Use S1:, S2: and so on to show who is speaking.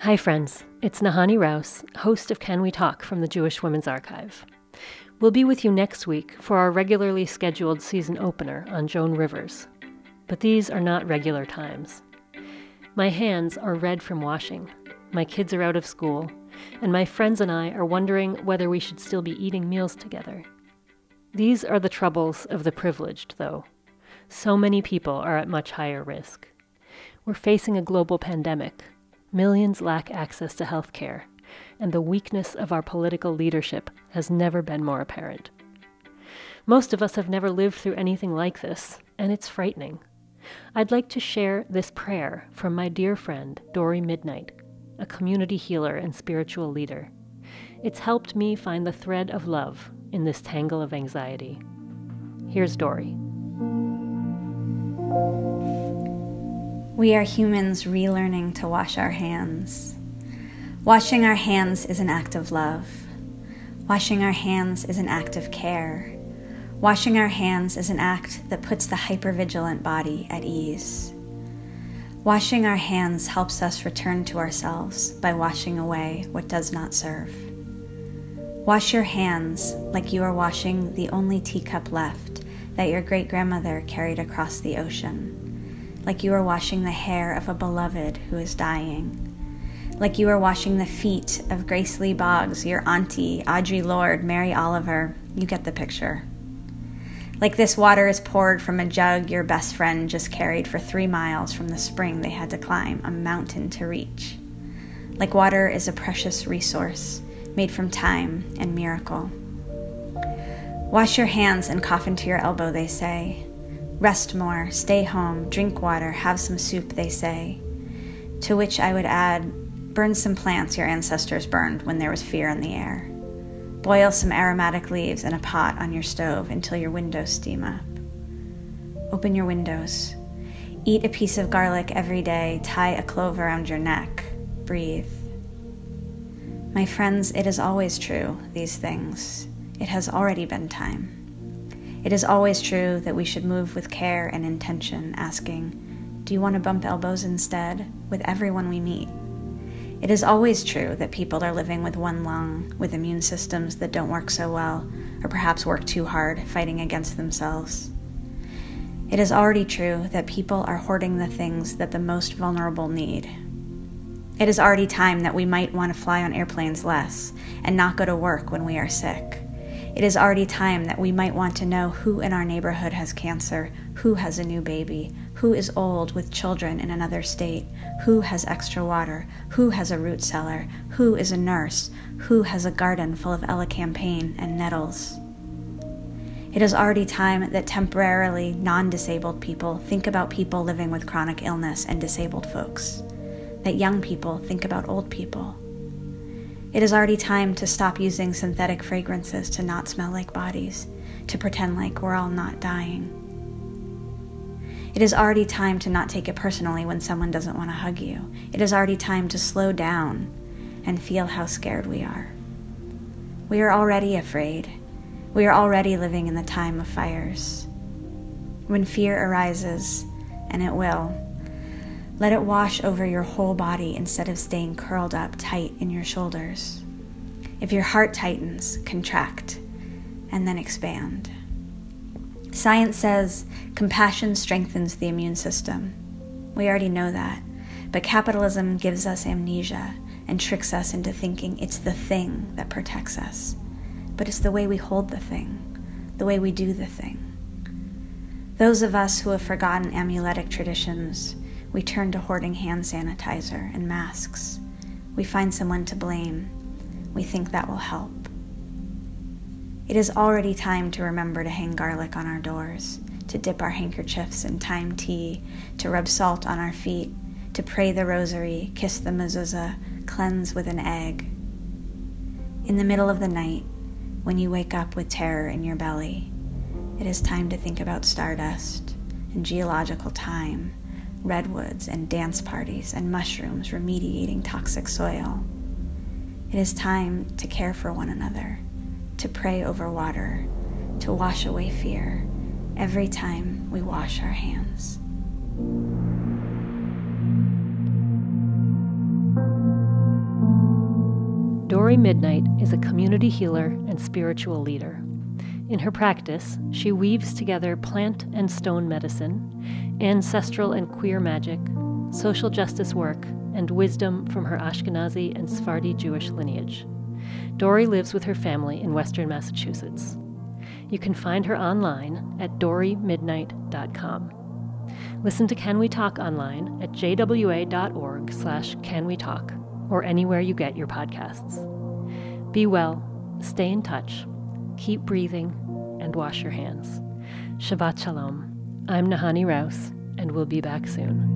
S1: Hi, friends. It's Nahanni Rouse, host of Can We Talk from the Jewish Women's Archive. We'll be with you next week for our regularly scheduled season opener on Joan Rivers. But these are not regular times. My hands are red from washing, my kids are out of school, and my friends and I are wondering whether we should still be eating meals together. These are the troubles of the privileged, though. So many people are at much higher risk. We're facing a global pandemic. Millions lack access to health care, and the weakness of our political leadership has never been more apparent. Most of us have never lived through anything like this, and it's frightening. I'd like to share this prayer from my dear friend, Dori Midnight, a community healer and spiritual leader. It's helped me find the thread of love in this tangle of anxiety. Here's Dori.
S2: We are humans relearning to wash our hands. Washing our hands is an act of love. Washing our hands is an act of care. Washing our hands is an act that puts the hypervigilant body at ease. Washing our hands helps us return to ourselves by washing away what does not serve. Wash your hands like you are washing the only teacup left that your great grandmother carried across the ocean, like you are washing the hair of a beloved who is dying, like you are washing the feet of Grace Lee Boggs, your auntie, Audre Lorde, Mary Oliver. You get the picture. Like this water is poured from a jug your best friend just carried for three miles from the spring they had to climb a mountain to reach. Like water is a precious resource made from time and miracle. Wash your hands and cough into your elbow, they say. Rest more, stay home, drink water, have some soup, they say. To which I would add, burn some plants your ancestors burned when there was fear in the air. Boil some aromatic leaves in a pot on your stove until your windows steam up. Open your windows. Eat a piece of garlic every day. Tie a clove around your neck. Breathe. My friends, it is always true, these things. It has already been time. It is always true that we should move with care and intention, asking, Do you want to bump elbows instead? with everyone we meet. It is always true that people are living with one lung, with immune systems that don't work so well, or perhaps work too hard, fighting against themselves. It is already true that people are hoarding the things that the most vulnerable need. It is already time that we might want to fly on airplanes less and not go to work when we are sick. It is already time that we might want to know who in our neighborhood has cancer, who has a new baby, who is old with children in another state, who has extra water, who has a root cellar, who is a nurse, who has a garden full of elecampane and nettles. It is already time that temporarily non disabled people think about people living with chronic illness and disabled folks, that young people think about old people it is already time to stop using synthetic fragrances to not smell like bodies, to pretend like we're all not dying. It is already time to not take it personally when someone doesn't want to hug you. It is already time to slow down and feel how scared we are. We are already afraid. We are already living in the time of fires. When fear arises, and it will, let it wash over your whole body instead of staying curled up tight in your shoulders. If your heart tightens, contract and then expand. Science says compassion strengthens the immune system. We already know that, but capitalism gives us amnesia and tricks us into thinking it's the thing that protects us. But it's the way we hold the thing, the way we do the thing. Those of us who have forgotten amuletic traditions we turn to hoarding hand sanitizer and masks. We find someone to blame. We think that will help. It is already time to remember to hang garlic on our doors, to dip our handkerchiefs in thyme tea, to rub salt on our feet, to pray the rosary, kiss the mezuzah, cleanse with an egg. In the middle of the night, when you wake up with terror in your belly, it is time to think about stardust and geological time redwoods and dance parties and mushrooms remediating toxic soil. It is time to care for one another, to pray over water, to wash away fear every time we wash our hands.
S1: Dori Midnight is a community healer and spiritual leader. In her practice, she weaves together plant and stone medicine, ancestral and queer magic, social justice work, and wisdom from her Ashkenazi and Sephardi Jewish lineage. Dori lives with her family in western Massachusetts. You can find her online at dorimidnight.com. Listen to Can We Talk online at jwa.org slash canwetalk or anywhere you get your podcasts. Be well, stay in touch, keep breathing, and wash your hands. Shabbat Shalom. I'm Nahanni Rouse, and we'll be back soon.